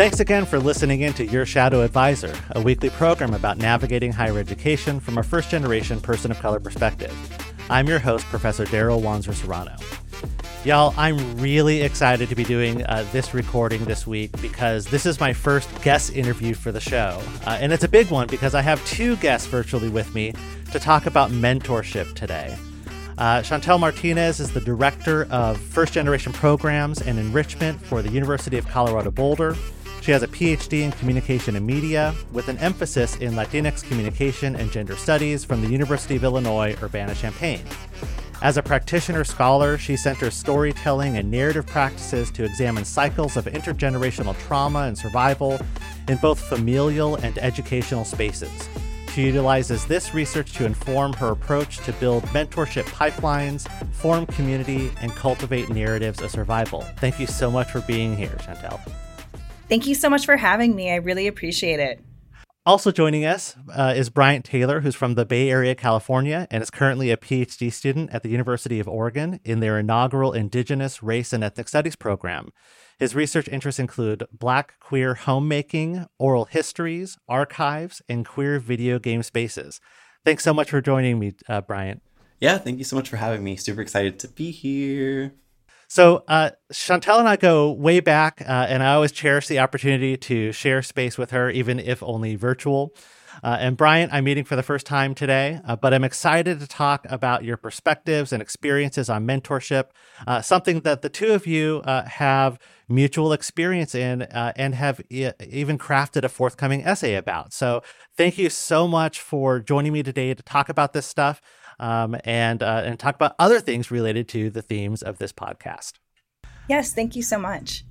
Thanks again for listening in to Your Shadow Advisor, a weekly program about navigating higher education from a first generation person of color perspective. I'm your host, Professor Darrel Wanzer Serrano. Y'all, I'm really excited to be doing uh, this recording this week because this is my first guest interview for the show. Uh, and it's a big one because I have two guests virtually with me to talk about mentorship today. Uh, Shantel Martinez is the director of first generation programs and enrichment for the University of Colorado Boulder. She has a PhD in communication and media with an emphasis in Latinx communication and gender studies from the University of Illinois Urbana Champaign. As a practitioner scholar, she centers storytelling and narrative practices to examine cycles of intergenerational trauma and survival in both familial and educational spaces. She utilizes this research to inform her approach to build mentorship pipelines, form community, and cultivate narratives of survival. Thank you so much for being here, Shantel. Thank you so much for having me. I really appreciate it. Also joining us uh, is Bryant Taylor, who's from the Bay Area, California, and is currently a PhD student at the University of Oregon in their inaugural Indigenous Race and Ethnic Studies program. His research interests include Black queer homemaking, oral histories, archives, and queer video game spaces. Thanks so much for joining me, uh, Bryant. Yeah, thank you so much for having me. Super excited to be here. So uh, Shantel and I go way back, uh, and I always cherish the opportunity to share space with her, even if only virtual. Uh, and Bryant, I'm meeting for the first time today, uh, but I'm excited to talk about your perspectives and experiences on mentorship, uh, something that the two of you uh, have mutual experience in and have e- even crafted a forthcoming essay about. So thank you so much for joining me today to talk about this stuff um, and uh, and talk about other things related to the themes of this podcast. Yes, thank you so much.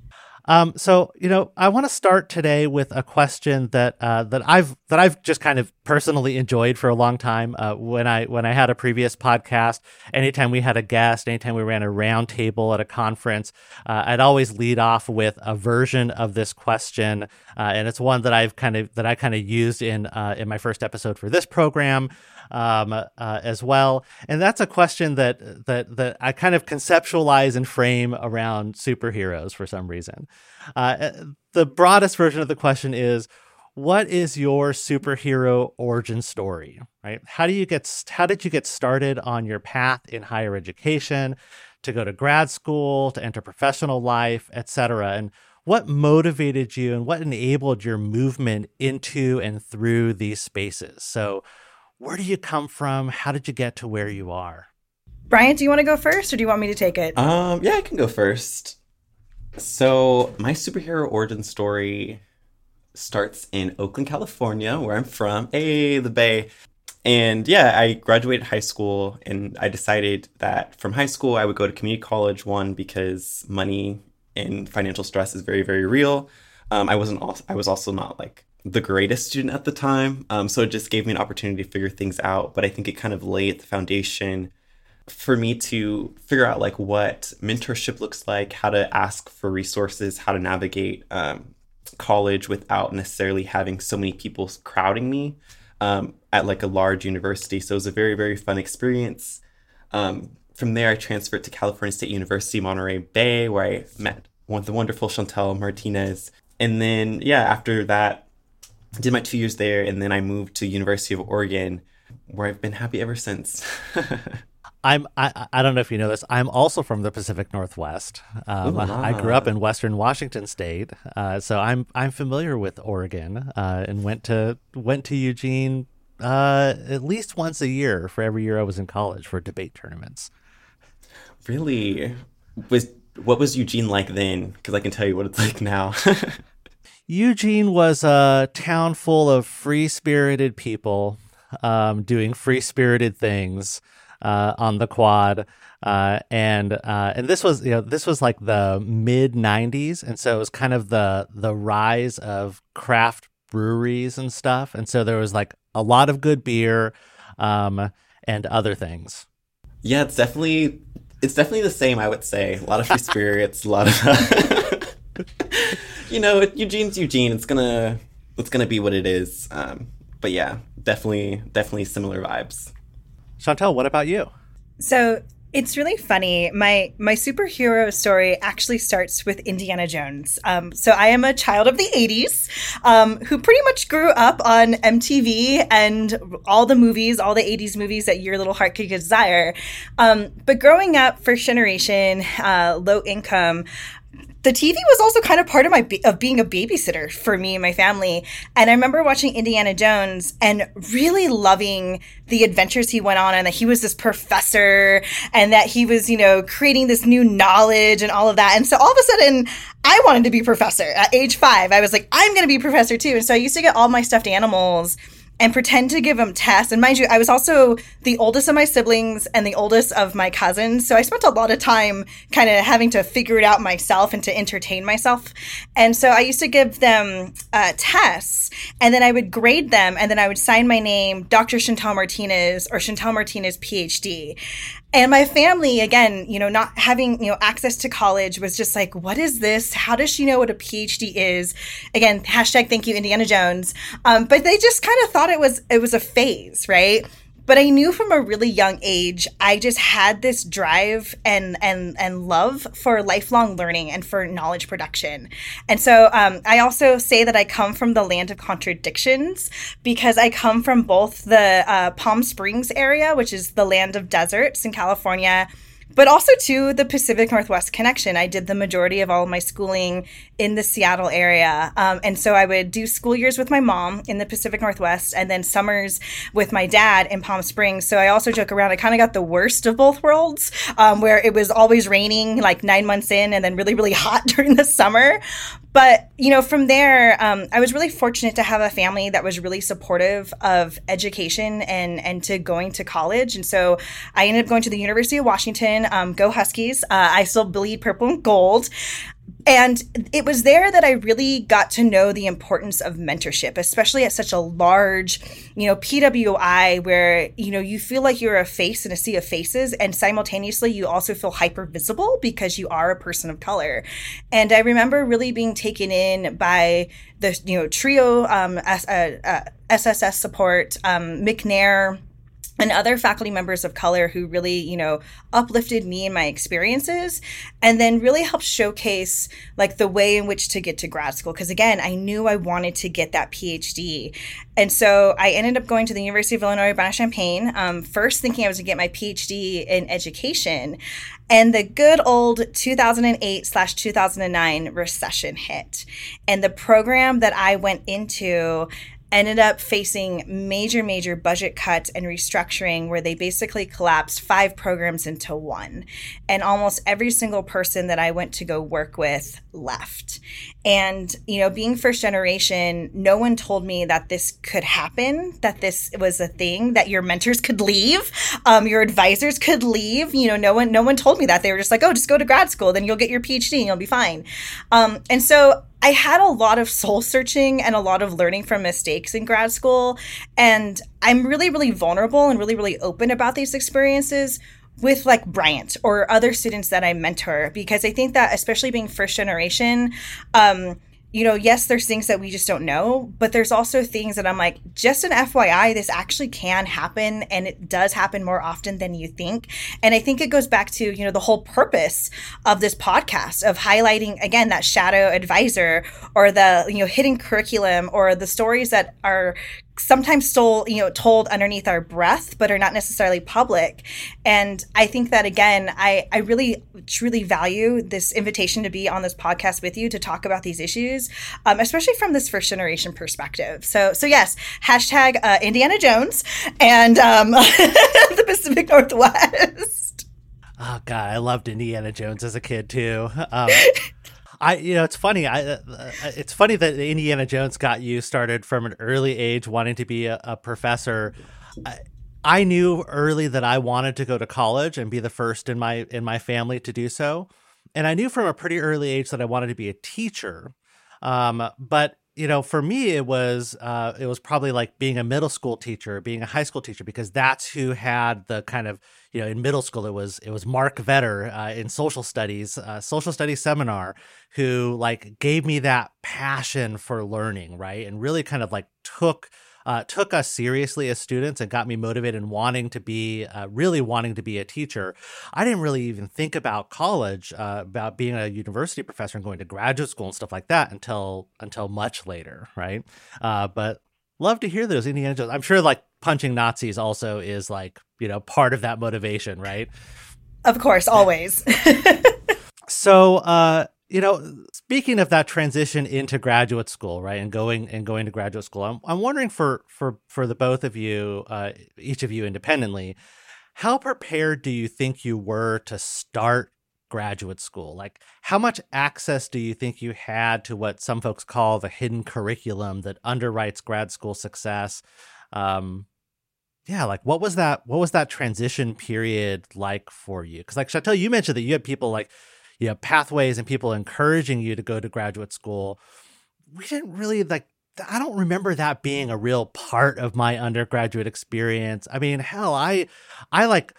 Um, so you know, I want to start today with a question that uh, that I've that I've just kind of personally enjoyed for a long time. Uh, when I when I had a previous podcast, anytime we had a guest, anytime we ran a roundtable at a conference, uh, I'd always lead off with a version of this question, uh, and it's one that I've kind of that I kind of used in uh, in my first episode for this program um, uh, as well. And that's a question that that that I kind of conceptualize and frame around superheroes for some reason. Uh, uh, the broadest version of the question is what is your superhero origin story right how do you get how did you get started on your path in higher education to go to grad school to enter professional life etc and what motivated you and what enabled your movement into and through these spaces so where do you come from? How did you get to where you are? Bryant, do you want to go first or do you want me to take it? Um, yeah, I can go first. So, my superhero origin story starts in Oakland, California, where I'm from. Hey, the Bay. And yeah, I graduated high school and I decided that from high school I would go to community college one because money and financial stress is very very real. Um, I wasn't also, I was also not like the greatest student at the time. Um, so it just gave me an opportunity to figure things out. But I think it kind of laid the foundation for me to figure out like what mentorship looks like, how to ask for resources, how to navigate um, college without necessarily having so many people crowding me um, at like a large university. So it was a very, very fun experience. Um, from there, I transferred to California State University, Monterey Bay, where I met one the wonderful Shantel Martinez. And then, yeah, after that, did my two years there, and then I moved to University of Oregon, where I've been happy ever since. I'm I, I don't know if you know this. I'm also from the Pacific Northwest. Um, Ooh, I grew up in Western Washington State, uh, so I'm I'm familiar with Oregon uh, and went to went to Eugene uh, at least once a year for every year I was in college for debate tournaments. Really, was what was Eugene like then? Because I can tell you what it's like now. Eugene was a town full of free spirited people um, doing free spirited things uh, on the quad. Uh, and uh, and this was you know this was like the mid '90s, and so it was kind of the the rise of craft breweries and stuff, and so there was like a lot of good beer um, and other things. Yeah, it's definitely it's definitely the same. I would say a lot of free spirits, a lot of. you know, Eugene's Eugene. It's gonna it's gonna be what it is. Um, but yeah, definitely definitely similar vibes. Shantel, what about you? So It's really funny. My my superhero story actually starts with Indiana Jones. Um, so I am a child of the '80s, um, who pretty much grew up on MTV and all the movies, all the '80s movies that your little heart could desire. Um, but growing up, first generation, uh, low income, the TV was also kind of part of my of being a babysitter for me and my family. And I remember watching Indiana Jones and really loving the adventures he went on and that he was this professor and that he was, you know, creating this new knowledge and all of that. And so all of a sudden I wanted to be professor at age 5. I was like, I'm going to be professor too. And so I used to get all my stuffed animals and pretend to give them tests. And mind you, I was also the oldest of my siblings and the oldest of my cousins. So I spent a lot of time kind of having to figure it out myself and to entertain myself. And so I used to give them uh, tests and then I would grade them and then I would sign my name, Dr. Shantel Martinez or Shantel Martinez, PhD. And my family, again, you know, not having, you know, access to college was just like, what is this? How does she know what a PhD is? Again, hashtag thank you, Indiana Jones. Um, but they just kind of thought it was, it was a phase, right? But I knew from a really young age I just had this drive and and and love for lifelong learning and for knowledge production. And so um, I also say that I come from the land of contradictions because I come from both the uh, Palm Springs area, which is the land of deserts in California but also to the Pacific Northwest connection. I did the majority of all of my schooling in the Seattle area. Um, and so I would do school years with my mom in the Pacific Northwest and then summers with my dad in Palm Springs. So I also joke around, I kind of got the worst of both worlds, um, where it was always raining like nine months in and then really, really hot during the summer. But, you know, from there, um, I was really fortunate to have a family that was really supportive of education and, and to going to college. And so I ended up going to the University of Washington. Um, go Huskies. Uh, I still bleed purple and gold and it was there that I really got to know the importance of mentorship, especially at such a large, you know, PWI where, you know, you feel like you're a face in a sea of faces and simultaneously you also feel hyper visible because you are a person of color. And I remember really being taken in by the, you know, trio um, S- uh, uh, SSS support, um, McNair, and other faculty members of color who really, you know, uplifted me and my experiences and then really helped showcase like the way in which to get to grad school. Cause again, I knew I wanted to get that PhD. And so I ended up going to the University of Illinois Urbana-Champaign, um, first thinking I was gonna get my PhD in education. And the good old 2008 slash 2009 recession hit. And the program that I went into ended up facing major, major budget cuts and restructuring where they basically collapsed five programs into one. And almost every single person that I went to go work with left. And, you know, being first generation, no one told me that this could happen, that this was a thing, that your mentors could leave, um, your advisors could leave. You know, no one, no one told me that. They were just like, oh, just go to grad school, then you'll get your PhD and you'll be fine. Um, and so I had a lot of soul searching and a lot of learning from mistakes in grad school. And I'm really, really vulnerable and really, really open about these experiences with like Bryant or other students that I mentor because I think that especially being first generation, um, you know, yes, there's things that we just don't know, but there's also things that I'm like, just an FYI, this actually can happen and it does happen more often than you think. And I think it goes back to, you know, the whole purpose of this podcast of highlighting, again, that shadow advisor or the, you know, hidden curriculum or the stories that are sometimes told, you know told underneath our breath but are not necessarily public. And i think that again i i really truly value this invitation to be on this podcast with you to talk about these issues um, especially from this first generation perspective. So so yes hashtag uh, indiana jones and um, the pacific northwest. Oh god i loved indiana jones as a kid too. Um, I you know it's funny I uh, uh, it's funny that Indiana Jones got you started from an early age wanting to be a, a professor. I, I knew early that I wanted to go to college and be the first in my in my family to do so, and I knew from a pretty early age that I wanted to be a teacher. Um, but you know, for me, it was uh, it was probably like being a middle school teacher, being a high school teacher, because that's who had the kind of you know in middle school it was it was Mark Vetter uh, in social studies, uh, social studies seminar, who like gave me that passion for learning, right, and really kind of like took uh, took us seriously as students and got me motivated and wanting to be, uh, really wanting to be a teacher. I didn't really even think about college, uh, about being a university professor and going to graduate school and stuff like that until until much later, right? Uh, but love to hear those Indiana Jones. I'm sure like punching Nazis also is like you know part of that motivation, right? Of course, always. so, uh, you know, speaking of that transition into graduate school, right, and going and going to graduate school, I'm I'm wondering for for for the both of you, uh, each of you independently, how prepared do you think you were to start graduate school? Like, how much access do you think you had to what some folks call the hidden curriculum that underwrites grad school success? Um, yeah, like what was that? What was that transition period like for you? Because, like Shantel, you mentioned that you had people like you know pathways and people encouraging you to go to graduate school we didn't really like I don't remember that being a real part of my undergraduate experience. I mean, hell, I I like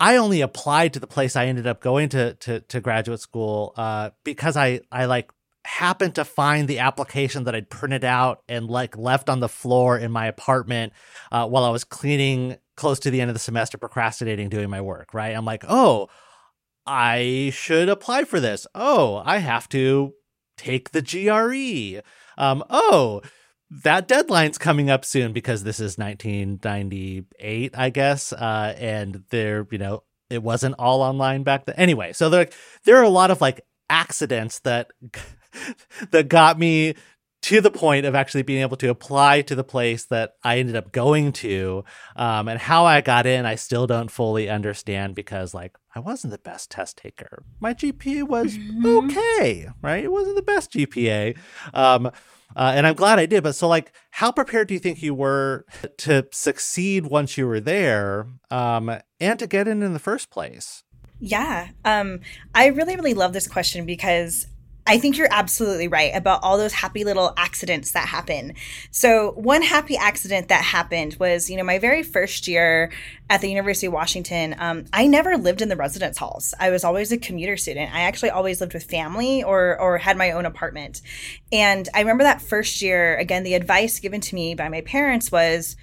I only applied to the place I ended up going to to, to graduate school uh, because I I like happened to find the application that I'd printed out and like left on the floor in my apartment uh, while I was cleaning close to the end of the semester, procrastinating doing my work. Right? I'm like, oh, I should apply for this. Oh, I have to take the GRE. Um, oh, that deadline's coming up soon because this is 1998, I guess. Uh, and there, you know, it wasn't all online back then. Anyway, so there, there are a lot of like accidents that that got me to the point of actually being able to apply to the place that I ended up going to. Um, and how I got in, I still don't fully understand because, like, I wasn't the best test taker. My GPA was mm-hmm. okay, right? It wasn't the best GPA. Um, uh, and I'm glad I did. But so, like, how prepared do you think you were to succeed once you were there um, and to get in in the first place? Yeah. Um, I really, really love this question because I think you're absolutely right about all those happy little accidents that happen. So, one happy accident that happened was, you know, my very first year at the University of Washington, um, I never lived in the residence halls. I was always a commuter student. I actually always lived with family or or had my own apartment. And I remember that first year, again, the advice given to me by my parents was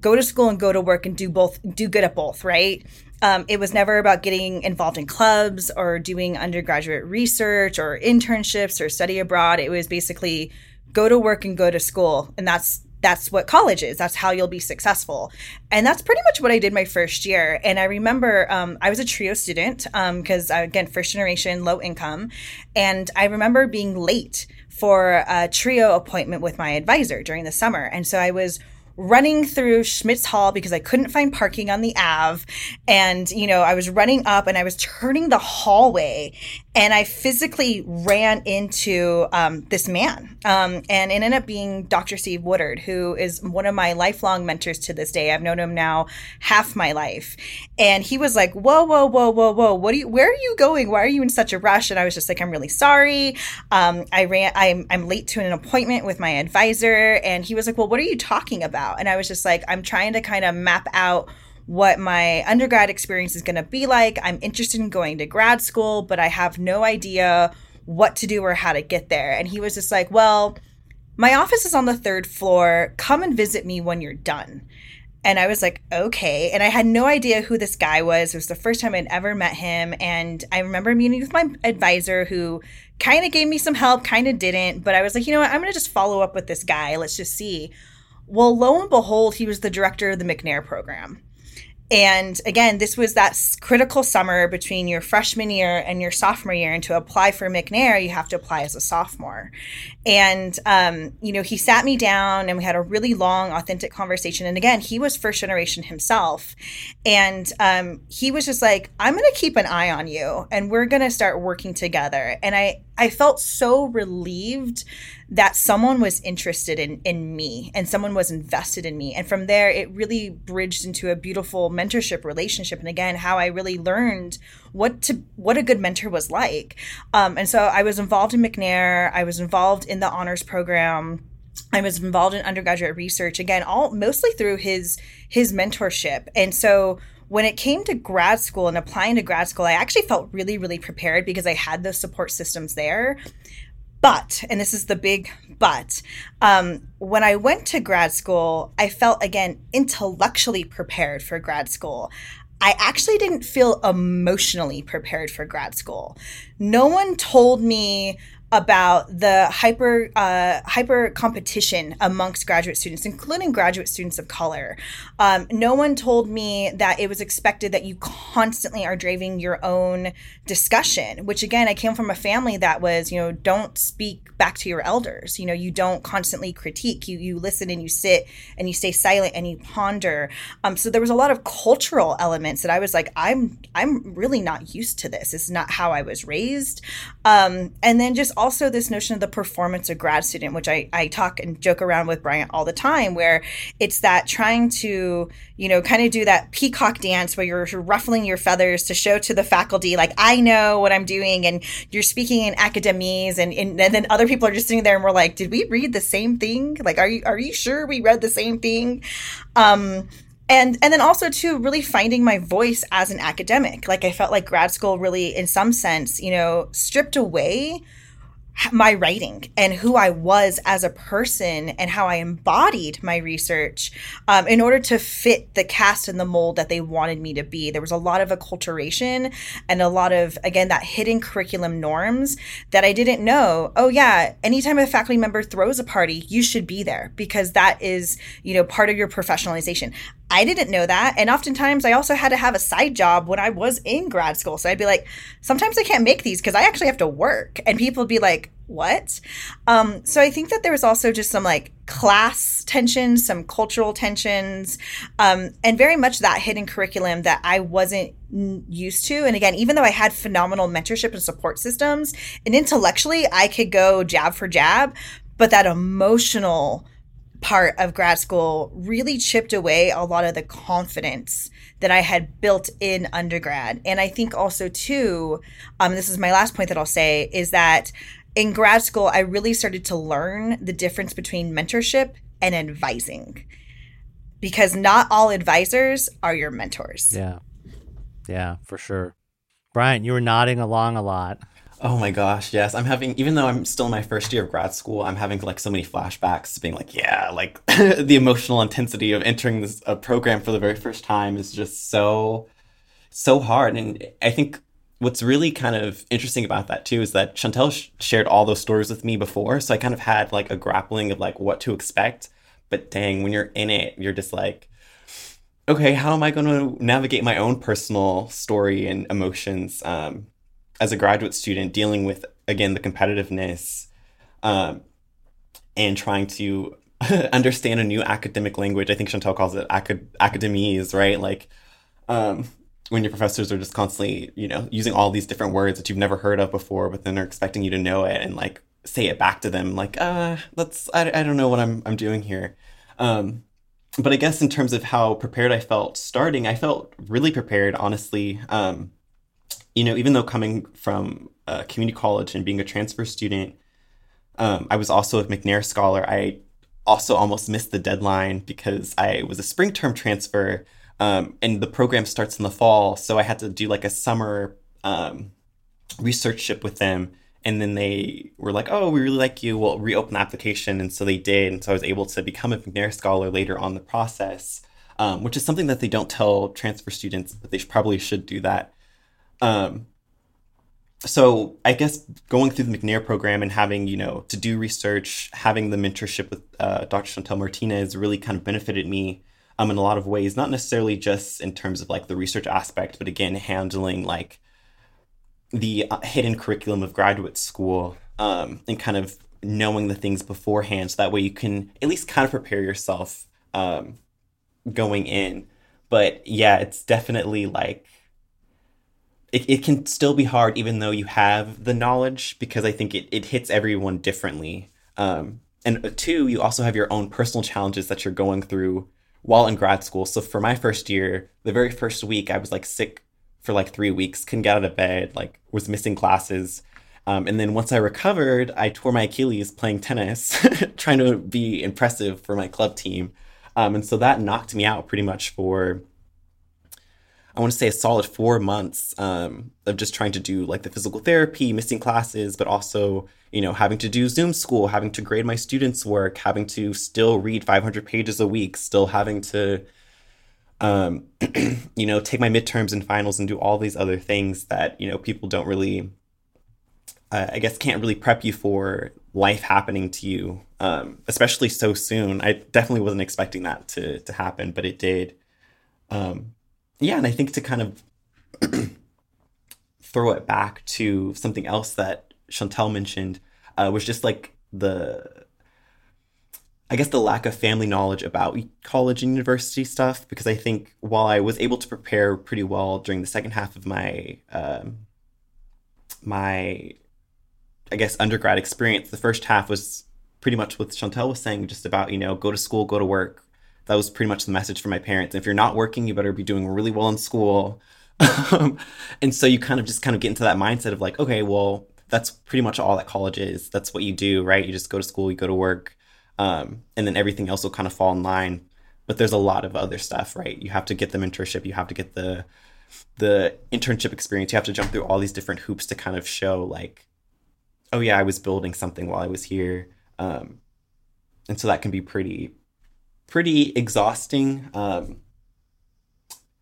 go to school and go to work and do both, do good at both, right? Um, it was never about getting involved in clubs or doing undergraduate research or internships or study abroad. It was basically go to work and go to school, and that's that's what college is. That's how you'll be successful, and that's pretty much what I did my first year. And I remember um, I was a trio student because um, again, first generation, low income, and I remember being late for a trio appointment with my advisor during the summer, and so I was running through Schmitz Hall because I couldn't find parking on the Ave. And, you know, I was running up and I was turning the hallway and I physically ran into um, this man. Um, and it ended up being Dr. Steve Woodard, who is one of my lifelong mentors to this day. I've known him now half my life. And he was like, Whoa, whoa, whoa, whoa, whoa. What are you, where are you going? Why are you in such a rush? And I was just like, I'm really sorry. Um, I ran, I'm, I'm late to an appointment with my advisor. And he was like, Well, what are you talking about? And I was just like, I'm trying to kind of map out what my undergrad experience is going to be like. I'm interested in going to grad school, but I have no idea what to do or how to get there. And he was just like, Well, my office is on the third floor. Come and visit me when you're done. And I was like, okay. And I had no idea who this guy was. It was the first time I'd ever met him. And I remember meeting with my advisor who kind of gave me some help, kind of didn't. But I was like, you know what? I'm going to just follow up with this guy. Let's just see. Well, lo and behold, he was the director of the McNair program. And again, this was that critical summer between your freshman year and your sophomore year. And to apply for McNair, you have to apply as a sophomore. And, um, you know, he sat me down and we had a really long, authentic conversation. And again, he was first generation himself. And um, he was just like, I'm going to keep an eye on you and we're going to start working together. And I, I felt so relieved that someone was interested in in me and someone was invested in me. And from there it really bridged into a beautiful mentorship relationship. And again how i really learned what to what a good mentor was like. Um, and so i was involved in mcnair. I was involved in the honors program. I was involved in undergraduate research again, all mostly through his his mentorship. And so when it came to grad school and applying to grad school, I actually felt really, really prepared because I had those support systems there But, and this is the big but, um, when I went to grad school, I felt again intellectually prepared for grad school. I actually didn't feel emotionally prepared for grad school. No one told me about the hyper uh, hyper competition amongst graduate students, including graduate students of color. Um, no one told me that it was expected that you constantly are driving your own discussion. Which again, I came from a family that was, you know, don't speak back to your elders. You know, you don't constantly critique. You you listen and you sit and you stay silent and you ponder. Um, so there was a lot of cultural elements that I was like, I'm I'm really not used to this. It's not how I was raised. Um, and then just also this notion of the performance of grad student, which I, I talk and joke around with Bryant all the time, where it's that trying to, you know, kind of do that peacock dance where you're ruffling your feathers to show to the faculty, like, I know what I'm doing. And you're speaking in academese and, and, and then other people are just sitting there and we're like, did we read the same thing? Like, are you, are you sure we read the same thing? Um, and and then also too really finding my voice as an academic like i felt like grad school really in some sense you know stripped away my writing and who I was as a person and how I embodied my research um, in order to fit the cast and the mold that they wanted me to be. There was a lot of acculturation and a lot of, again, that hidden curriculum norms that I didn't know. Oh, yeah, anytime a faculty member throws a party, you should be there because that is, you know, part of your professionalization. I didn't know that. And oftentimes I also had to have a side job when I was in grad school. So I'd be like, sometimes I can't make these because I actually have to work. And people would be like, what? Um, so I think that there was also just some like class tensions, some cultural tensions, um, and very much that hidden curriculum that I wasn't used to. And again, even though I had phenomenal mentorship and support systems, and intellectually I could go jab for jab, but that emotional part of grad school really chipped away a lot of the confidence that I had built in undergrad. And I think also, too, um, this is my last point that I'll say, is that in grad school, I really started to learn the difference between mentorship and advising because not all advisors are your mentors. Yeah. Yeah, for sure. Bryant, you were nodding along a lot. Oh my gosh, yes. I'm having, even though I'm still in my first year of grad school, I'm having like so many flashbacks being like, yeah, like the emotional intensity of entering this a program for the very first time is just so, so hard. And I think what's really kind of interesting about that too is that Shantel sh- shared all those stories with me before. So I kind of had like a grappling of like what to expect. But dang, when you're in it, you're just like, okay, how am I going to navigate my own personal story and emotions? Um, as a graduate student dealing with again the competitiveness um, and trying to understand a new academic language. I think Shantel calls it acad- academese, right? Like um, when your professors are just constantly, you know, using all these different words that you've never heard of before, but then they're expecting you to know it and like say it back to them, like, uh, let's, I, I don't know what I'm, I'm doing here. Um, but I guess in terms of how prepared I felt starting, I felt really prepared, honestly. Um, you know, even though coming from a community college and being a transfer student, um, I was also a McNair scholar. I also almost missed the deadline because I was a spring term transfer, um, and the program starts in the fall. So I had to do like a summer um, researchship with them. And then they were like, "Oh, we really like you. We'll reopen the application." And so they did. And so I was able to become a McNair scholar later on the process, um, which is something that they don't tell transfer students, but they probably should do that. Um, so I guess going through the McNair program and having, you know, to do research, having the mentorship with uh, Dr. Shantel Martinez really kind of benefited me um, in a lot of ways, not necessarily just in terms of like the research aspect, but again, handling like the uh, hidden curriculum of graduate school um, and kind of knowing the things beforehand. So that way you can at least kind of prepare yourself um, going in. But yeah, it's definitely like it, it can still be hard even though you have the knowledge because I think it, it hits everyone differently. Um, and uh, two, you also have your own personal challenges that you're going through while in grad school. So for my first year, the very first week, I was like sick for like three weeks, couldn't get out of bed, like was missing classes. Um, and then once I recovered, I tore my Achilles playing tennis, trying to be impressive for my club team. Um, and so that knocked me out pretty much for I want to say a solid four months um, of just trying to do like the physical therapy, missing classes, but also, you know, having to do Zoom school, having to grade my students' work, having to still read 500 pages a week, still having to, um, you know, take my midterms and finals and do all these other things that, you know, people don't really, uh, I guess, can't really prep you for life happening to you, um, especially so soon. I definitely wasn't expecting that to, to happen, but it did. Um, yeah, and I think to kind of throw it back to something else that Shantel mentioned uh, was just like the, I guess, the lack of family knowledge about college and university stuff. Because I think while I was able to prepare pretty well during the second half of my um, my, I guess, undergrad experience, the first half was pretty much what Shantel was saying, just about you know go to school, go to work, that was pretty much the message from my parents. If you're not working, you better be doing really well in school. and so you kind of just kind of get into that mindset of like, okay, well, that's pretty much all that college is. That's what you do, right? You just go to school, you go to work, um, and then everything else will kind of fall in line. But there's a lot of other stuff, right? You have to get the mentorship, you have to get the the internship experience. You have to jump through all these different hoops to kind of show like, oh yeah, I was building something while I was here. Um, and so that can be pretty pretty exhausting um,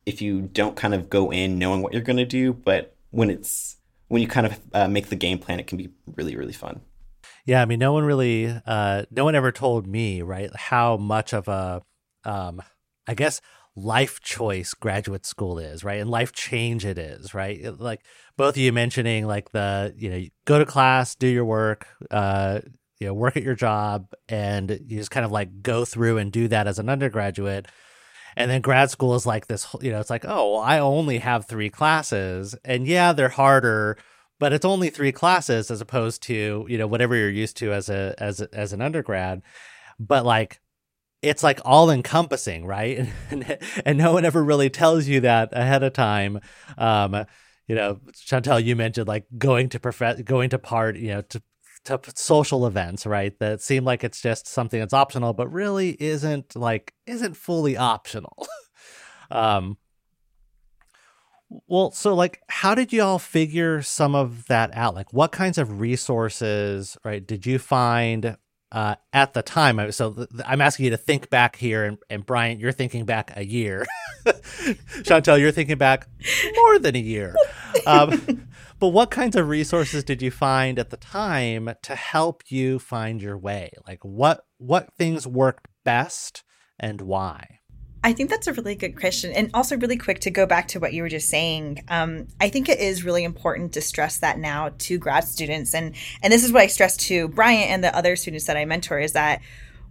if you don't kind of go in knowing what you're going to do. But when it's when you kind of uh, make the game plan, it can be really really fun. Yeah, I mean, no one really, uh, no one ever told me right how much of a, um, I guess life choice graduate school is right and life change it is right like both of you mentioning like the you know go to class do your work uh you know work at your job and you just kind of like go through and do that as an undergraduate. And then grad school is like this you know it's like oh well, i only have three classes. And yeah they're harder but it's only three classes as opposed to you know whatever you're used to as a as as an undergrad. But like it's like all encompassing right? And, and no one ever really tells you that ahead of time. Um you know shantel you mentioned like going to prof- going to part you know to to social events, right? That seem like it's just something that's optional, but really isn't like isn't fully optional. um well, so like how did you all figure some of that out? Like what kinds of resources, right, did you find uh, at the time. So th- I'm asking you to think back here, and, and Bryant, you're thinking back a year. Shantel, you're thinking back more than a year. Um, but what kinds of resources did you find at the time to help you find your way? Like what what things worked best and why? I think that's a really good question. And also, really quick to go back to what you were just saying, um, I think it is really important to stress that now to grad students. And, and this is what I stress to Bryant and the other students that I mentor is that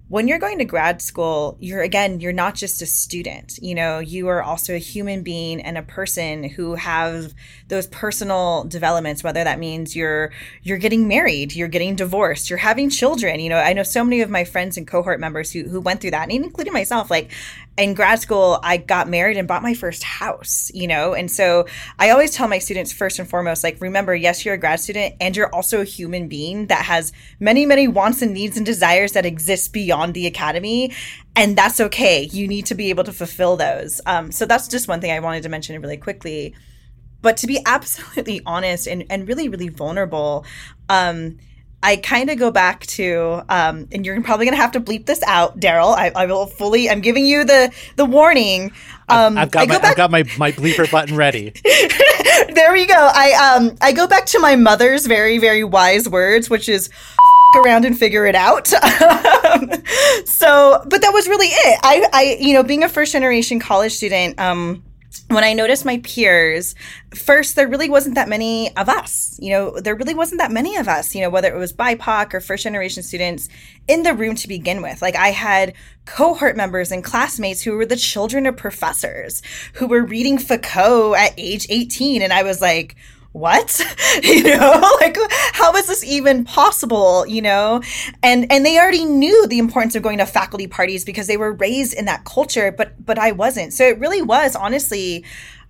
when you're going to grad school, you're again, you're not just a student. You know, you are also a human being and a person who have those personal developments, whether that means you're you're getting married, you're getting divorced, you're having children. You know, I know so many of my friends and cohort members who who went through that, and including myself, like in grad school, I got married and bought my first house, you know? And so I always tell my students, first and foremost, like, remember, yes, you're a grad student and you're also a human being that has many, many wants and needs and desires that exist beyond the academy. And that's okay. You need to be able to fulfill those. Um, so that's just one thing I wanted to mention really quickly. But to be absolutely honest and, and really, really vulnerable, um, I kind of go back to, um, and you're probably gonna have to bleep this out, Darrel. I, I, will fully. I'm giving you the the warning. Um, I've, I've, got my, back- I've got my my bleeper button ready. there we go. I um I go back to my mother's very very wise words, which is around and figure it out. so, but that was really it. I I you know being a first generation college student. Um, when I noticed my peers, first, there really wasn't that many of us. You know, there really wasn't that many of us, you know, whether it was BIPOC or first generation students in the room to begin with. Like, I had cohort members and classmates who were the children of professors who were reading Foucault at age 18. And I was like, what? You know like how is this even possible you know? And and they already knew the importance of going to faculty parties because they were raised in that culture but but i wasn't. So it really was honestly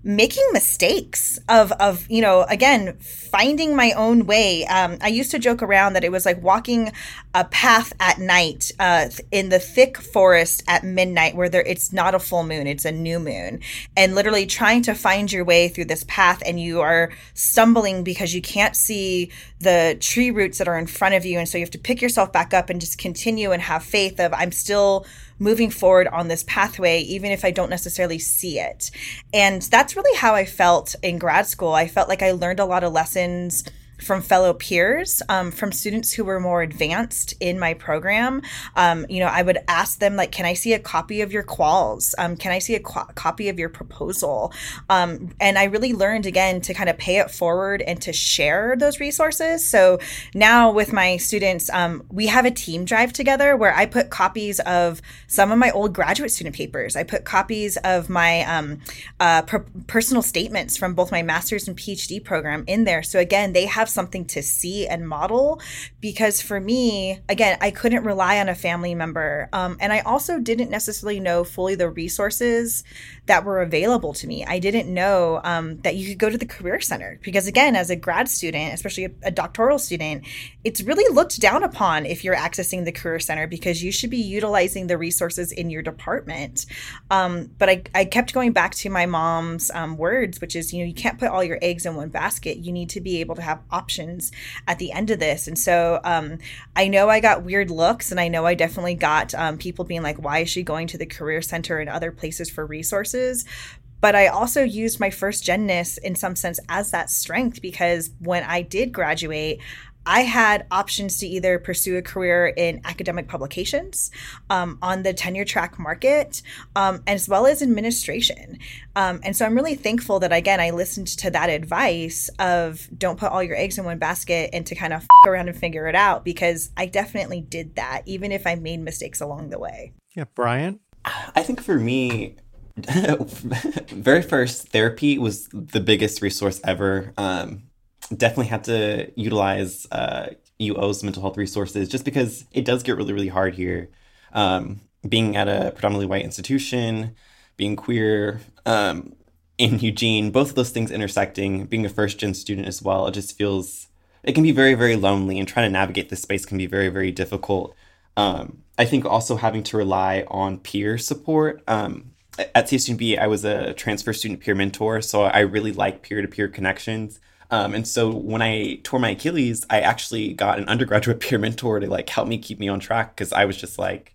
making mistakes of of you know again finding my own way. Um, i used to joke around that it was like walking a path at night uh, in the thick forest at midnight where there it's not a full moon it's a new moon and literally trying to find your way through this path and you are stumbling because you can't see the tree roots that are in front of you and so you have to pick yourself back up and just continue and have faith of i'm still moving forward on this pathway, even if I don't necessarily see it. And that's really how I felt in grad school. I felt like I learned a lot of lessons from fellow peers, um, from students who were more advanced in my program. Um, you know, I would ask them like, "Can I see a copy of your quals? Um, can I see a copy of your proposal?" Um, and I really learned again to kind of pay it forward and to share those resources. So now with my students, um, we have a team drive together where I put copies of some of my old graduate student papers. I put copies of my um, uh, per- personal statements from both my master's and PhD program in there. So again, they have have something to see and model because for me again i couldn't rely on a family member. Um, and i also didn't necessarily know fully the resources that were available to me i didn't know um, that you could go to the career center because again as a grad student especially a, a doctoral student it's really looked down upon if you're accessing the career center because you should be utilizing the resources in your department um, but I, I kept going back to my mom's um, words which is you know you can't put all your eggs in one basket you need to be able to have options at the end of this. And so um, I know I got weird looks, and I know I definitely got um, people being like, why is she going to the Career Center and other places for resources? But I also used my first genness in some sense as that strength because when I did graduate, I had options to either pursue a career in academic publications, um, on the tenure track market, um, as well as administration. Um, and so I'm really thankful that, again, I listened to that advice of don't put all your eggs in one basket and to kind of f- around and figure it out because I definitely did that, even if I made mistakes along the way. Yeah, Bryant? I think for me, very first therapy was the biggest resource ever. Um, definitely had to utilize uh, UO's mental health resources just because it does get really, really hard here. Um, being at a predominantly white institution, being queer um, in Eugene, both of those things intersecting, being a first gen student as well, it just feels, it can be very, very lonely and trying to navigate this space can be very, very difficult. Um, I think also having to rely on peer support. Um, at CSUMB, I was a transfer student peer mentor, so I really like peer to peer connections. Um, and so when I tore my Achilles, I actually got an undergraduate peer mentor to like help me keep me on track because I was just like,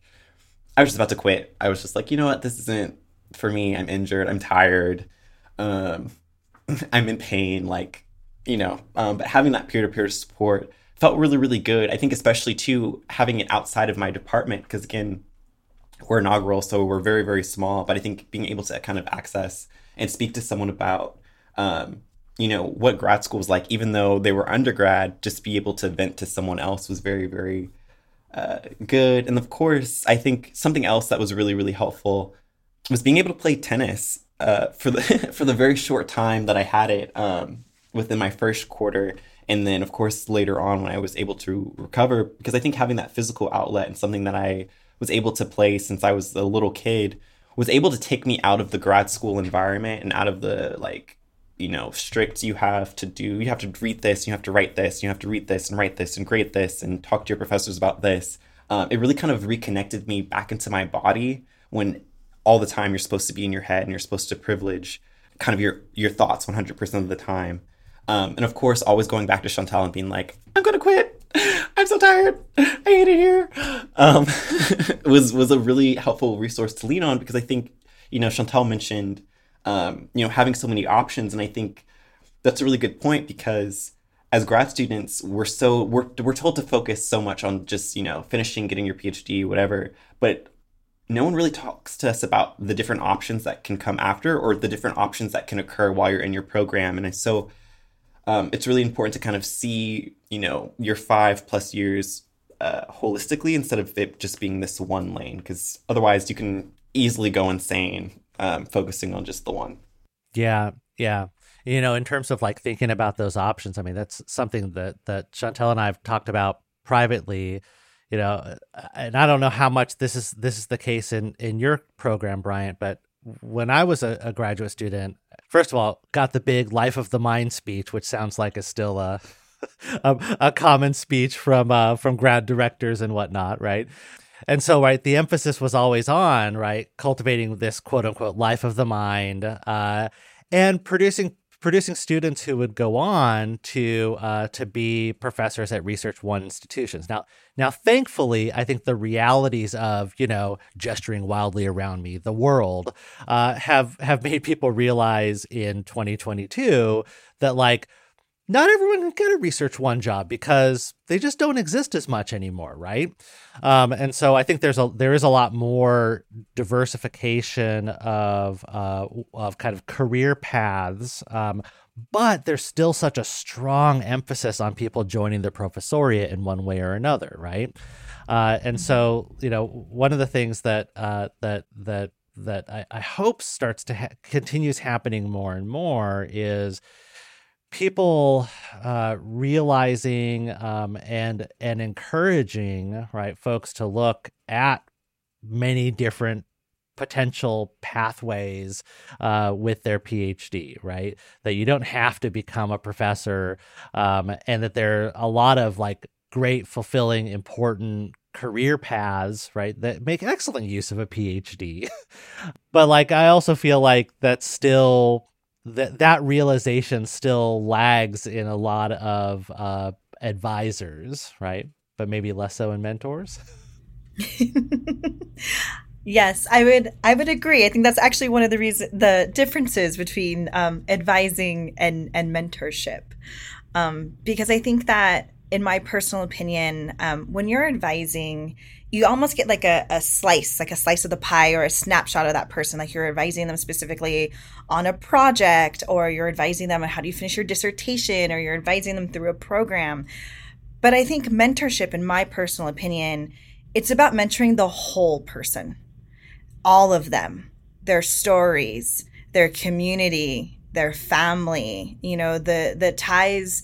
I was just about to quit. I was just like, you know what, this isn't for me. I'm injured. I'm tired. Um, I'm in pain. Like, you know, um, but having that peer to peer support felt really, really good. I think especially too having it outside of my department because again, we're inaugural, so we're very, very small. But I think being able to kind of access and speak to someone about um, you know what grad school was like even though they were undergrad just be able to vent to someone else was very very uh, good and of course i think something else that was really really helpful was being able to play tennis uh, for the for the very short time that i had it um, within my first quarter and then of course later on when i was able to recover because i think having that physical outlet and something that i was able to play since i was a little kid was able to take me out of the grad school environment and out of the like you know strict you have to do you have to read this you have to write this you have to read this and write this and grade this and talk to your professors about this. Um, it really kind of reconnected me back into my body when all the time you're supposed to be in your head and you're supposed to privilege kind of your your thoughts 100% of the time. Um, and of course always going back to shantel and being like i'm gonna quit i'm so tired i hate it here um, was was a really helpful resource to lean on because i think you know shantel mentioned um, you know, having so many options. And I think that's a really good point because as grad students, we're so we're we're told to focus so much on just you know finishing, getting your PhD, whatever. But no one really talks to us about the different options that can come after or the different options that can occur while you're in your program. And so um, it's really important to kind of see you know your five plus years uh, holistically instead of it just being this one lane because otherwise you can easily go insane um, focusing on just the one. Yeah, yeah. You know, in terms of like thinking about those options, I mean, that's something that that Shantel and I have talked about privately. You know, and I don't know how much this is this is the case in in your program, Bryant, but when I was a, a, graduate student, first of all, got the big life of the mind speech, which sounds like is still a a, a common speech from uh, from grad directors and whatnot, right? And so, right, the emphasis was always on right cultivating this quote unquote life of the mind uh, and producing producing students who would go on to uh, to be professors at Research One institutions. Now, now, thankfully, I think the realities of you know gesturing wildly around me, the world, uh, have have made people realize in 2022 that like not everyone can get a research one job because they just don't exist as much anymore, right? Um, and so I think there's a there is a lot more diversification of uh, of kind of career paths. Um, but there's still such a strong emphasis on people joining the professoriate in one way or another, right? Uh, and so, you know, one of the things that uh, that that that I, I hope starts to ha- continues happening more and more is people uh, realizing um, and and encouraging right folks to look at many different potential pathways uh, with their PhD, right? That you don't have to become a professor, um, and that there are a lot of like great, fulfilling, important career paths, right, that make excellent use of a PhD. but like, I also feel like that's still that that realization still lags in a lot of uh, advisors, right? But maybe less so in mentors. yes, I would. I would agree. I think that's actually one of the reason the differences between um, advising and and mentorship, um, because I think that, in my personal opinion, um, when you're advising, you almost get like a, a slice, like a slice of the pie or a snapshot of that person. Like you're advising them specifically on a project, or you're advising them on how do you finish your dissertation, or you're advising them through a program. But I think mentorship, in my personal opinion, it's about mentoring the whole person, all of them, their stories, their community, their family, you know, the the ties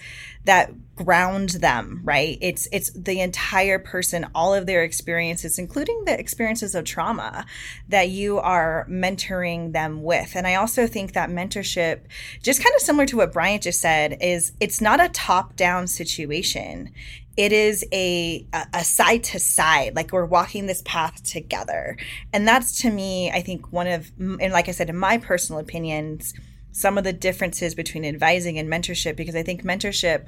that ground them right? It's it's the entire person all of their experiences including the experiences of trauma that you are mentoring them with. And i also think that mentorship just kind of similar to what bryant just said is it's not a top down situation. It is a a side to side like we're walking this path together. And that's to me i think one of and like i said in my personal opinions some of the differences between advising and mentorship because I think mentorship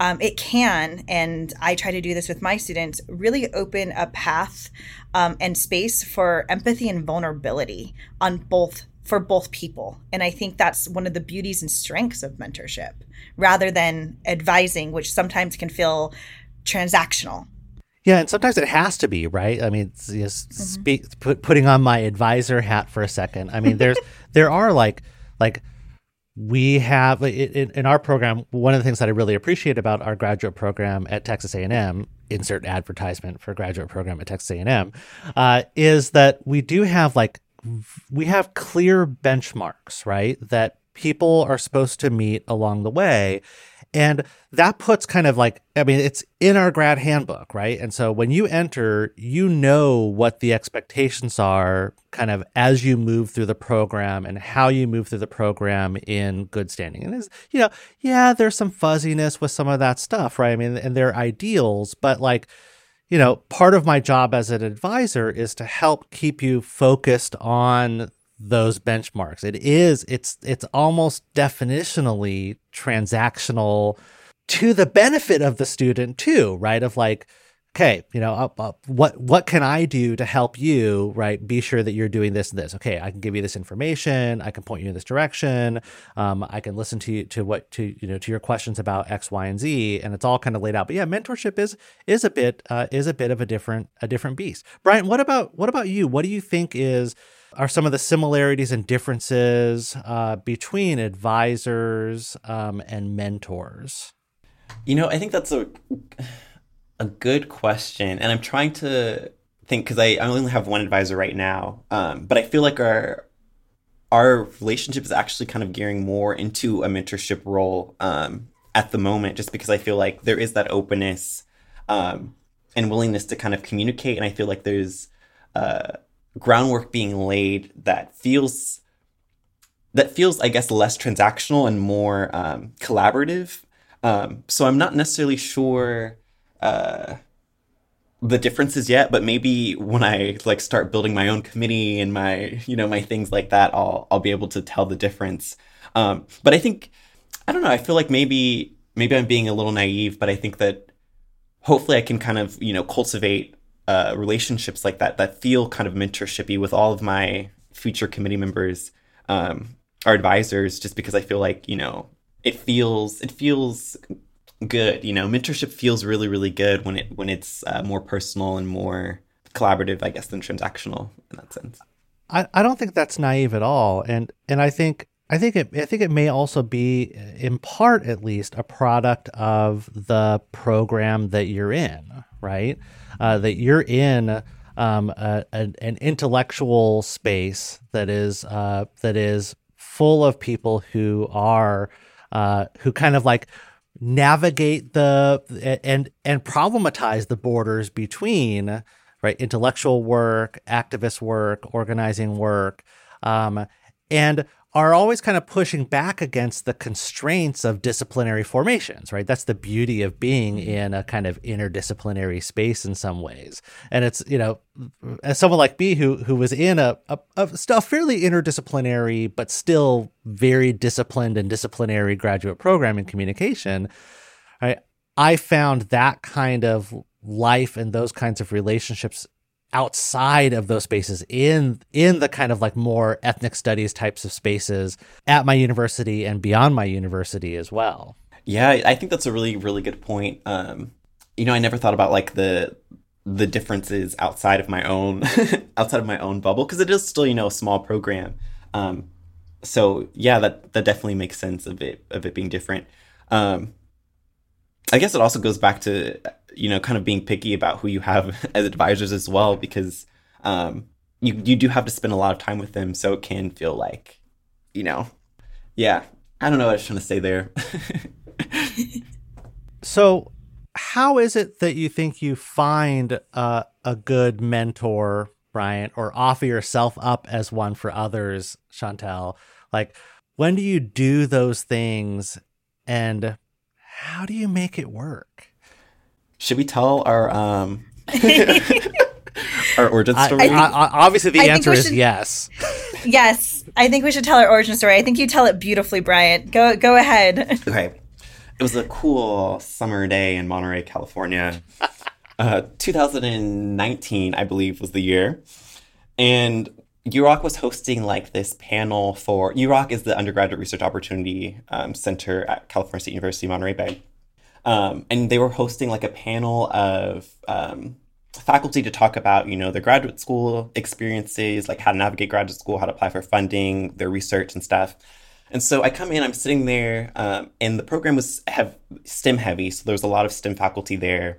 um, it can, and I try to do this with my students, really open a path um, and space for empathy and vulnerability on both for both people. And I think that's one of the beauties and strengths of mentorship rather than advising, which sometimes can feel transactional. Yeah, and sometimes it has to be right. I mean, just mm-hmm. speak, put, putting on my advisor hat for a second. I mean, there's there are like like we have in, in, our program one of the things that i really appreciate about our graduate program at texas a&m insert advertisement for graduate program at texas a&m uh, is that we do have like we have clear benchmarks right that people are supposed to meet along the way and that puts kind of like, I mean, it's in our grad handbook, right? And so when you enter, you know what the expectations are kind of as you move through the program and how you move through the program in good standing. And it's, you know, yeah, there's some fuzziness with some of that stuff, right? I mean, and they're ideals, but like, you know, part of my job as an advisor is to help keep you focused on those benchmarks. It is it's it's almost definitionally transactional to the benefit of the student too, right? Of like okay, you know, what what can I do to help you, right? Be sure that you're doing this and this. Okay, I can give you this information. I can point you in this direction. Um, I can listen to to what to you know to your questions about X, Y, and Z, and it's all kind of laid out. But yeah, mentorship is is a bit uh, is a bit of a different a different beast. Bryant, what about what about you? What do you think is are some of the similarities and differences uh, between advisors um, and mentors? You know, I think that's a a good question, and I'm trying to think because I, I only have one advisor right now, um, but I feel like our our relationship is actually kind of gearing more into a mentorship role um, at the moment, just because I feel like there is that openness um, and willingness to kind of communicate, and I feel like there's uh, groundwork being laid that feels that feels, I guess, less transactional and more um, collaborative. Um, so I'm not necessarily sure uh, the differences yet, but maybe when I like start building my own committee and my you know my things like that, I'll I'll be able to tell the difference. Um, but I think I don't know. I feel like maybe maybe I'm being a little naive, but I think that hopefully I can kind of you know cultivate uh, relationships like that that feel kind of mentorshipy with all of my future committee members um, our advisors just because I feel like, you know, it feels it feels good, you know, mentorship feels really really good when it when it's uh, more personal and more collaborative, I guess, than transactional in that sense. I, I don't think that's naive at all. And and I think I think it I think it may also be in part at least a product of the program that you're in, right? Uh, that you're in um, a, a, an intellectual space that is uh, that is full of people who are uh, who kind of like navigate the and and problematize the borders between right intellectual work, activist work, organizing work, um, and are always kind of pushing back against the constraints of disciplinary formations, right? That's the beauty of being mm-hmm. in a kind of interdisciplinary space in some ways. And it's, you know, as someone like me who who was in a, a, a fairly interdisciplinary, but still very disciplined and disciplinary graduate program in communication, I I found that kind of life and those kinds of relationships outside of those spaces in in the kind of like more ethnic studies types of spaces at my university and beyond my university as well. Yeah, I think that's a really really good point. Um, you know, I never thought about like the the differences outside of my own outside of my own bubble because it is still you know a small program. Um, so yeah, that that definitely makes sense of it of it being different. Um, I guess it also goes back to you know kind of being picky about who you have as advisors as well because um, you you do have to spend a lot of time with them, so it can feel like you know, yeah. I don't know what I was trying to say there. so, how is it that you think you find uh, a good mentor, Bryant, or offer yourself up as one for others, Shantel? Like, when do you do those things and how do you make it work? Should we tell our um our origin story? I, I, obviously, the I answer is should, yes. yes, I think we should tell our origin story. I think you tell it beautifully, Bryant. Go go ahead. Okay, it was a cool summer day in Monterey, California. Uh, 2019, I believe, was the year, and UROC was hosting like this panel for UROC is the undergraduate research opportunity um, center at California State University Monterey Bay, um, and they were hosting like a panel of um, faculty to talk about you know their graduate school experiences, like how to navigate graduate school, how to apply for funding, their research and stuff. And so I come in, I'm sitting there, um, and the program was have STEM heavy, so there was a lot of STEM faculty there.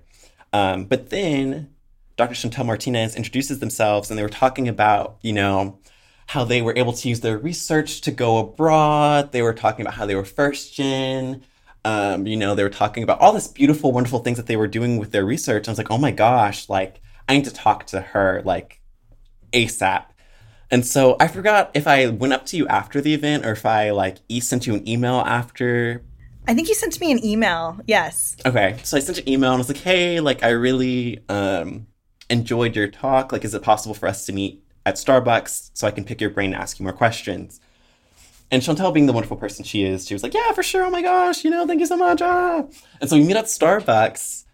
Um, but then Dr. Shantel Martinez introduces themselves and they were talking about, you know, how they were able to use their research to go abroad. They were talking about how they were first gen. Um, you know, they were talking about all this beautiful, wonderful things that they were doing with their research. I was like, oh my gosh, like, I need to talk to her, like, ASAP. And so I forgot if I went up to you after the event or if I, like, e- sent you an email after. I think you sent me an email. Yes. Okay. So I sent an email and I was like, hey, like, I really, um, enjoyed your talk. Like, is it possible for us to meet at Starbucks so I can pick your brain and ask you more questions? And Shantel, being the wonderful person she is, she was like, "Yeah, for sure. Oh my gosh, you know, thank you so much." Ah. And so we meet at Starbucks,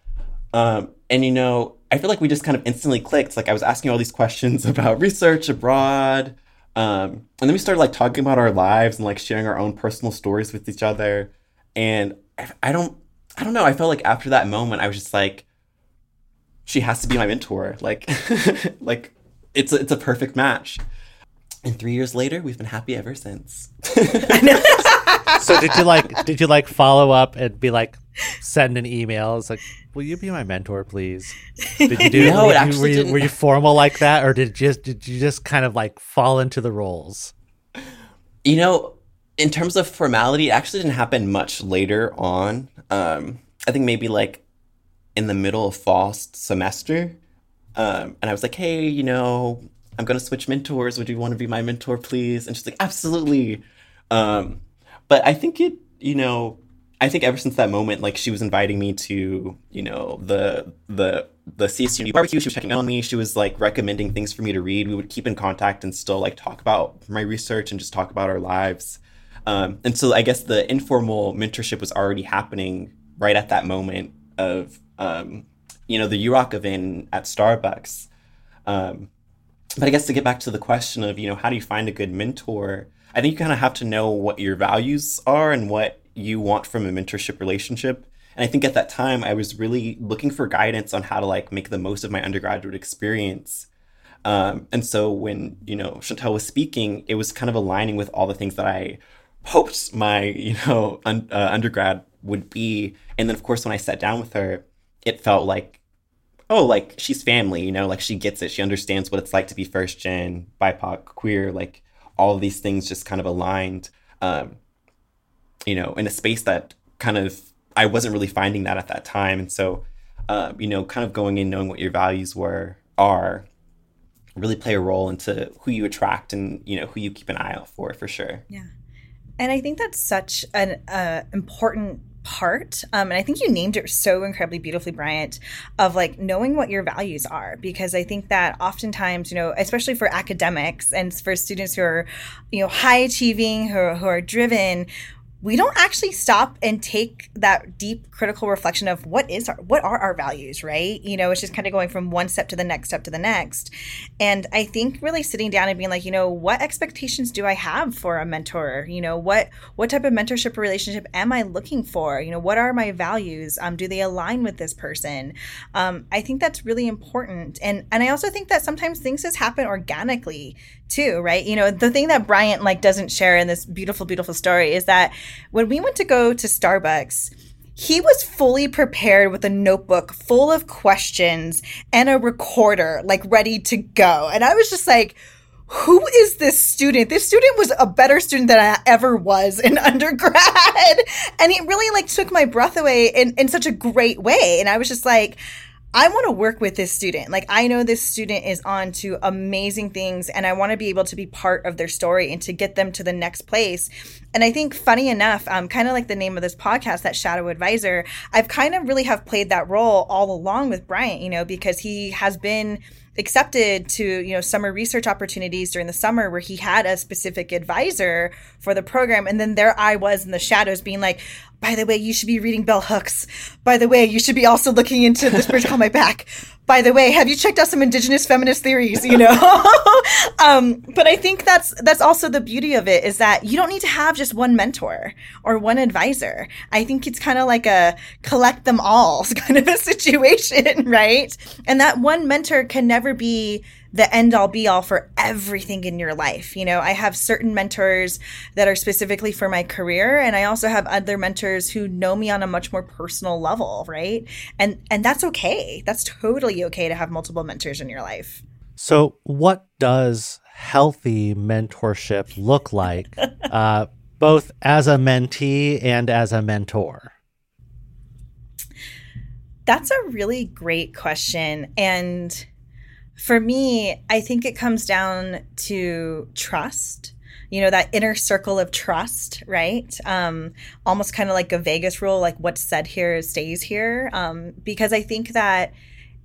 um, and you know, I feel like we just kind of instantly clicked. Like I was asking all these questions about research abroad, um, and then we started like talking about our lives and like sharing our own personal stories with each other. And I, I don't, I don't know. I felt like after that moment, I was just like, she has to be my mentor. Like, like it's a, it's a perfect match. And three years later, we've been happy ever since. so did you like did you like follow up and be like send an email? It's like, will you be my mentor, please? Did you do? no, were, you, were, you, were you formal like that, or did you just did you just kind of like fall into the roles? You know, in terms of formality, it actually didn't happen much later on. Um, I think maybe like in the middle of fall semester. Um, and I was like, hey, you know, I'm going to switch mentors. Would you want to be my mentor, please? And she's like, absolutely. Um, but I think it, you know, I think ever since that moment, like she was inviting me to, you know, the the the CSU barbecue. She was checking on me. She was like recommending things for me to read. We would keep in contact and still like talk about my research and just talk about our lives. Um, and so I guess the informal mentorship was already happening right at that moment of, um, you know, the UROC event at Starbucks. Um, but I guess to get back to the question of, you know, how do you find a good mentor? I think you kind of have to know what your values are and what you want from a mentorship relationship. And I think at that time I was really looking for guidance on how to like make the most of my undergraduate experience. Um, and so when you know Shantel was speaking, it was kind of aligning with all the things that I hoped my you know un- uh, undergrad would be. And then of course when I sat down with her, it felt like oh like she's family, you know, like she gets it. She understands what it's like to be first gen, BIPOC, queer, like all these things just kind of aligned. Um, you know, in a space that kind of I wasn't really finding that at that time, and so uh, you know, kind of going in knowing what your values were are really play a role into who you attract and you know who you keep an eye out for for sure. Yeah, and I think that's such an uh, important part um, and i think you named it so incredibly beautifully bryant of like knowing what your values are because i think that oftentimes you know especially for academics and for students who are you know high achieving who who are driven we don't actually stop and take that deep critical reflection of what is our what are our values right? You know it's just kind of going from one step to the next step to the next. And i think really sitting down and being like you know what expectations do i have for a mentor? You know what what type of mentorship relationship am i looking for? You know what are my values? Um, do they align with this person? Um, i think that's really important. And and i also think that sometimes things just happen organically too right you know the thing that bryant like doesn't share in this beautiful beautiful story is that when we went to go to starbucks he was fully prepared with a notebook full of questions and a recorder like ready to go and i was just like who is this student? This student was a better student than I ever was in undergrad. And it really like took my breath away in, in such a great way. And I was just like, I want to work with this student. Like, I know this student is on to amazing things, and I want to be able to be part of their story and to get them to the next place. And I think, funny enough, um, kind of like the name of this podcast, that Shadow Advisor, I've kind of really have played that role all along with Bryant, you know, because he has been accepted to you know summer research opportunities during the summer where he had a specific advisor for the program. And then there i was in the shadows being like by the way you should be reading bell hooks. By the way you should be also looking into this bridge called my back by the way have you checked out some indigenous feminist theories you know? Um, but i think that's that's also the beauty of it is that you don't need to have just one mentor or one advisor. I think it's kind of like a collect them all kind of a situation right? And that one mentor can never be the end all be all for everything in your life. You know, I have certain mentors that are specifically for my career and I also have other mentors who know me on a much more personal level, right? And and that's okay. That's totally okay to have multiple mentors in your life. So, what does healthy mentorship look like uh, both as a mentee and as a mentor? That's a really great question and for me, I think it comes down to trust. You know, that inner circle of trust, right? Um, almost kind of like a Vegas rule, like what's said here stays here. Um, because I think that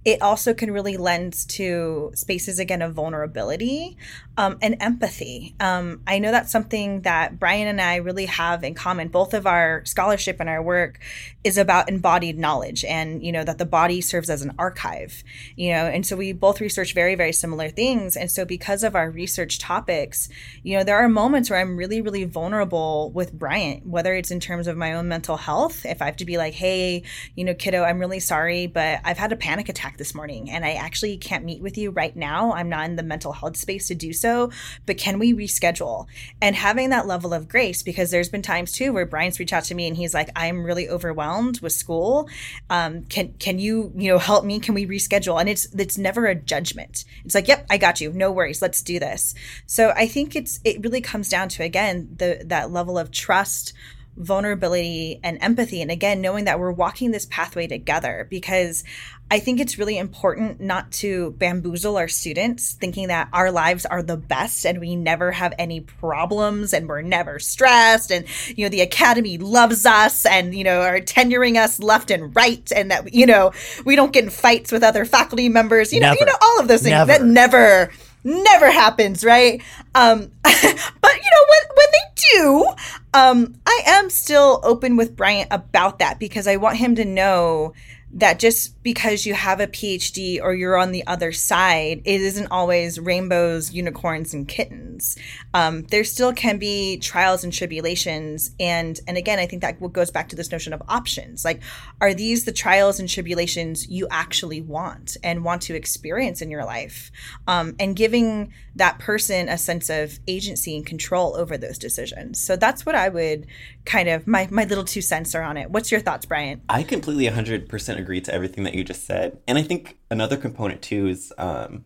it also can really lend to spaces again of vulnerability um, and empathy. Um, I know that's something that Bryant and I really have in common. Both of our scholarship and our work is about embodied knowledge, and you know that the body serves as an archive. You know, and so we both research very, very similar things. And so because of our research topics, you know, there are moments where I'm really, really vulnerable with Bryant, whether it's in terms of my own mental health. If I have to be like, hey, you know, kiddo, I'm really sorry, but I've had a panic attack this morning, and I actually can't meet with you right now. I'm not in the mental health space to do so, but can we reschedule? And having that level of grace, because there's been times too where Bryant's reached out to me and he's like, I'm really overwhelmed with school. Um, can can you you know help me? Can we reschedule? And it's it's never a judgment. It's like, yep, I got you. No worries. Let's do this. So I think it's it really comes down to again the that level of trust vulnerability and empathy. And again, knowing that we're walking this pathway together because I think it's really important not to bamboozle our students thinking that our lives are the best and we never have any problems and we're never stressed and you know the academy loves us and you know are tenuring us left and right and that you know we don't get in fights with other faculty members you know you know all of those things never. that never never happens, right? Um, but you know when when they do, um, I am still open with Bryant about that because I want him to know that just because you have a PhD or you're on the other side, it isn't always rainbows, unicorns, and kittens. Um, there still can be trials and tribulations, and and again, I think that goes back to this notion of options. Like, are these the trials and tribulations you actually want and want to experience in your life? Um, and giving that person a sense of agency and control over those decisions. So that's what I would kind of my my little two cents are on it. What's your thoughts, Bryant? I completely 100% agree to everything that you just said. And I think another component too is um,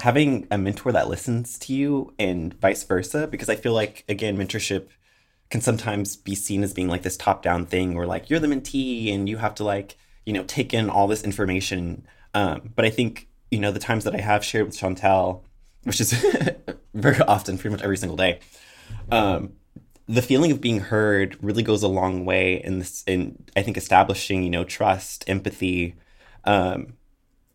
having a mentor that listens to you and vice versa because I feel like again mentorship can sometimes be seen as being like this top down thing where like you're the mentee and you have to like, you know, take in all this information. Um, but I think, you know, the times that I have shared with Shantel, which is very often, pretty much every single day, um, the feeling of being heard really goes a long way in this in I think establishing you know trust, empathy, um,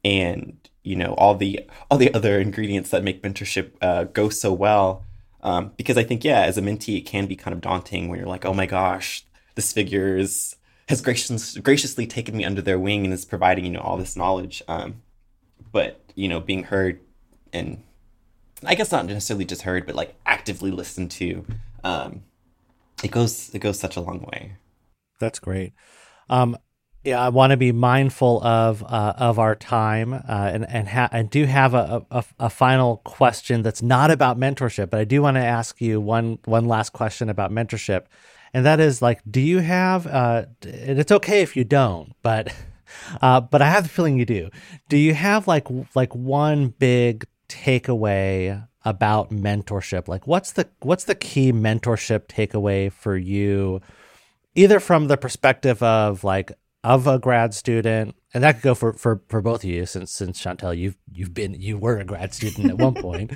and you know all the all the other ingredients that make mentorship uh, go so well. Um, because I think yeah, as a mentee, it can be kind of daunting when you're like, oh my gosh, this figure is has gracious, graciously taken me under their wing and is providing you know all this knowledge. Um, but you know, being heard and I guess not necessarily just heard, but like actively listened to. Um, it goes it goes such a long way. That's great. Um, yeah, I want to be mindful of uh, of our time, uh, and and ha- and do have a, a, a final question that's not about mentorship, but I do want to ask you one one last question about mentorship, and that is like, do you have? Uh, and it's okay if you don't, but uh, but I have the feeling you do. Do you have like like one big takeaway about mentorship? Like what's the what's the key mentorship takeaway for you either from the perspective of like of a grad student? And that could go for for, for both of you since since shantel you've you've been you were a grad student at one point.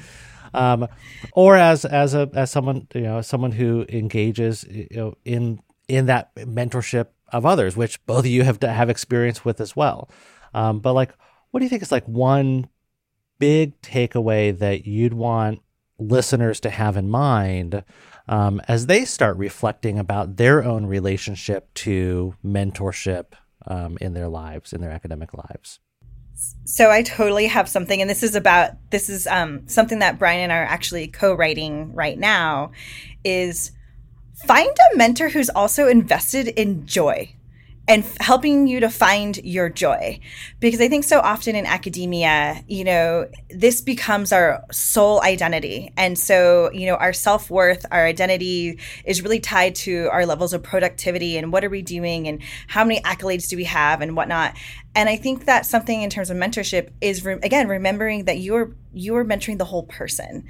Um, or as as a as someone you know someone who engages you know in in that mentorship of others which both of you have to have experience with as well. Um, but like what do you think is like one big takeaway that you'd want listeners to have in mind um, as they start reflecting about their own relationship to mentorship um, in their lives, in their academic lives? So I totally have something, and this is about this is um, something that Bryant and I are actually co-writing right now. Is find a mentor who's also invested in joy and f- helping you to find your joy. Because I think so often in academia, you know, this becomes our sole identity. And so, you know, our self worth, our identity is really tied to our levels of productivity and what are we doing and how many accolades do we have and whatnot. And I think that something in terms of mentorship is re- again remembering that you're you're mentoring the whole person,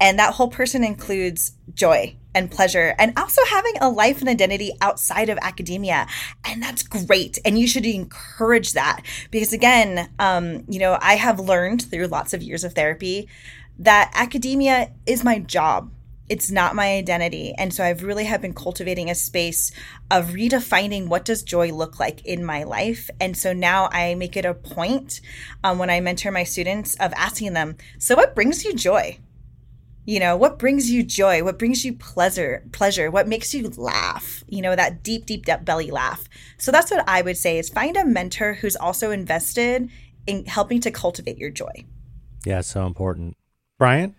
and that whole person includes joy and pleasure, and also having a life and identity outside of academia, and that's great. And you should encourage that. Because again, um, you know, I have learned through lots of years of therapy that academia is my job. It's not my identity. And so i've really have been cultivating a space of redefining what does joy look like in my life. And so now i make it a point um, when i mentor my students of asking them so what brings you joy you know what brings you joy? What brings you pleasure pleasure? What makes you laugh? You know that deep deep deep belly laugh. So that's what i would say is find a mentor who's also invested in helping to cultivate your joy. Yeah so important. Bryant?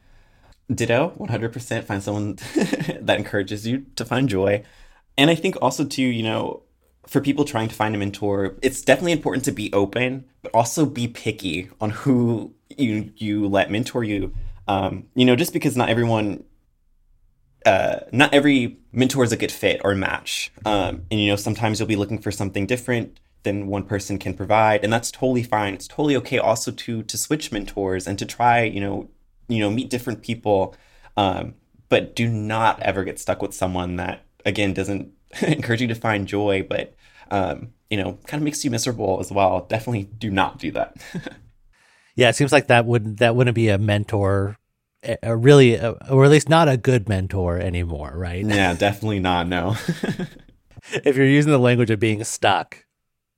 Ditto, 100%. Find someone that encourages you to find joy. And I think also, too, you know, for people trying to find a mentor, it's definitely important to be open, but also be picky on who you you let mentor you. Um, you know, just because not everyone, uh, not every mentor is a good fit or match. Um, and you know, sometimes you'll be looking for something different than one person can provide, and that's totally fine. It's totally okay also to to switch mentors and to try, you know, you know meet different people um, but do not ever get stuck with someone that again doesn't encourage you to find joy, but um, you know, kind of makes you miserable as well. Definitely do not do that. yeah, it seems like that would that wouldn't be a mentor, a really, a, or at least not a good mentor anymore, right? Yeah, definitely not. No. if you're using the language of being stuck,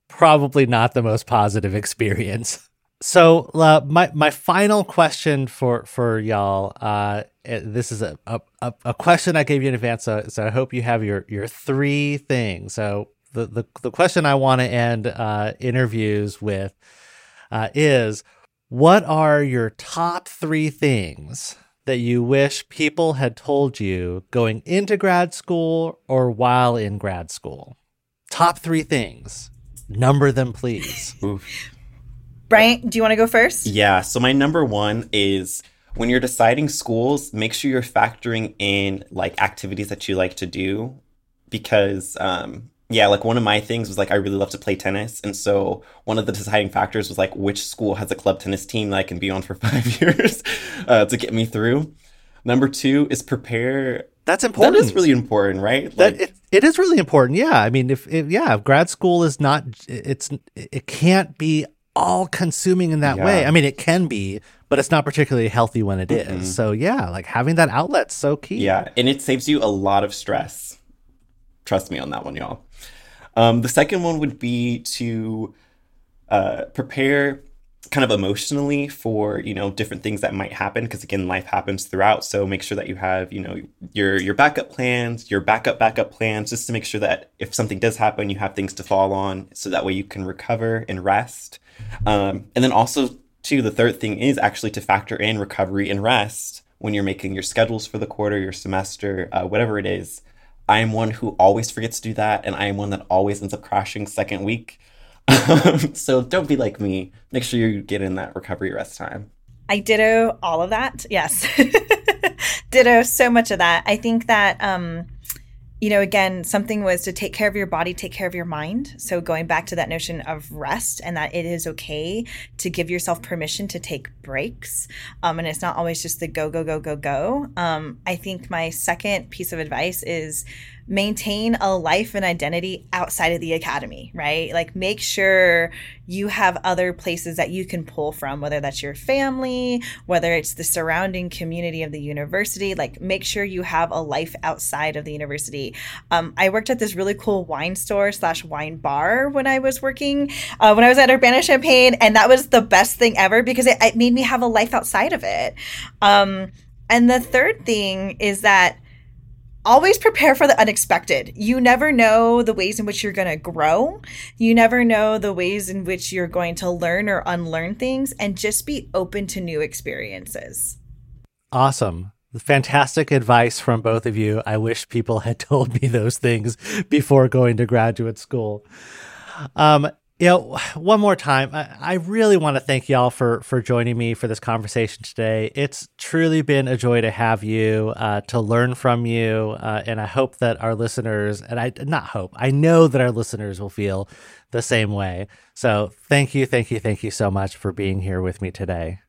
probably not the most positive experience. So uh, my my final question for for y'all, uh, this is a, a a question I gave you in advance, so, so I hope you have your your three things. So the the, the question I want to end uh, interviews with uh, is, what are your top three things that you wish people had told you going into grad school or while in grad school? Top three things. Number them, please. Oof. Bryant, do you want to go first? Yeah. So my number one is when you're deciding schools, make sure you're factoring in like activities that you like to do, because um, yeah, like one of my things was like I really love to play tennis, and so one of the deciding factors was like which school has a club tennis team that I can be on for five years uh, to get me through. Number two is prepare. That's important. That is really important, right? Like, that it, it is really important. Yeah, I mean, if, if yeah, if grad school is not, it's it can't be all consuming in that yeah. way. I mean, it can be, but it's not particularly healthy when it mm-hmm. is. So yeah, like having that outlet's so key. Yeah, and it saves you a lot of stress. Trust me on that one, y'all. Um, the second one would be to uh, prepare kind of emotionally for you know different things that might happen because again life happens throughout so make sure that you have you know your your backup plans your backup backup plans just to make sure that if something does happen you have things to fall on so that way you can recover and rest um, and then also, too, the third thing is actually to factor in recovery and rest when you're making your schedules for the quarter, your semester, uh, whatever it is. I am one who always forgets to do that, and I am one that always ends up crashing second week. so don't be like me. Make sure you get in that recovery rest time. I ditto all of that. Yes. ditto so much of that. I think that um you know, again, something was to take care of your body, take care of your mind. So going back to that notion of rest and that it is okay to give yourself permission to take breaks. Um, and it's not always just the go, go, go, go, go. Um, I think my second piece of advice is maintain a life and identity outside of the academy, right? Like make sure you have other places that you can pull from, whether that's your family, whether it's the surrounding community of the university. Like make sure you have a life outside of the university. Um, I worked at this really cool wine store slash wine bar when I was working, uh, when I was at Urbana Champaign, and that was the best thing ever because it, it made me have a life outside of it. Um, and the third thing is that always prepare for the unexpected. You never know the ways in which you're going to grow. You never know the ways in which you're going to learn or unlearn things, and just be open to new experiences. Awesome. Fantastic advice from both of you. I wish people had told me those things before going to graduate school. Um, you know, one more time, I, I really want to thank y'all for for joining me for this conversation today. It's truly been a joy to have you, uh, to learn from you, uh, and I hope that our listeners, and I not hope, I know that our listeners will feel the same way. So, thank you, thank you, thank you so much for being here with me today.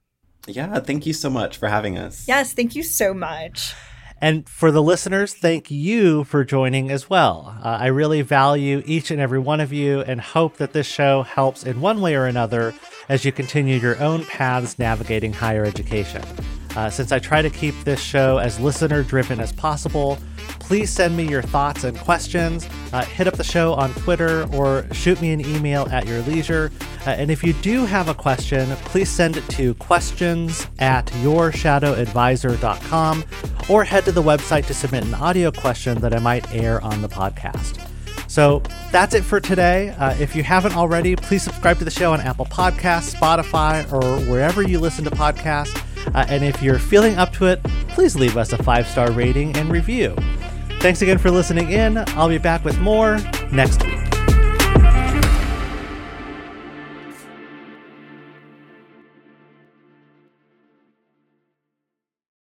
Yeah, thank you so much for having us. Yes, thank you so much. And for the listeners, thank you for joining as well. Uh, I really value each and every one of you and hope that this show helps in one way or another as you continue your own paths navigating higher education. Uh, since I try to keep this show as listener driven as possible, please send me your thoughts and questions. Uh, hit up the show on Twitter or shoot me an email at your leisure. Uh, and if you do have a question, please send it to questions at yourshadowadvisor.com or head to the website to submit an audio question that I might air on the podcast. So that's it for today. Uh, if you haven't already, please subscribe to the show on Apple Podcasts, Spotify, or wherever you listen to podcasts. Uh, and if you're feeling up to it, please leave us a five star rating and review. Thanks again for listening in. I'll be back with more next week.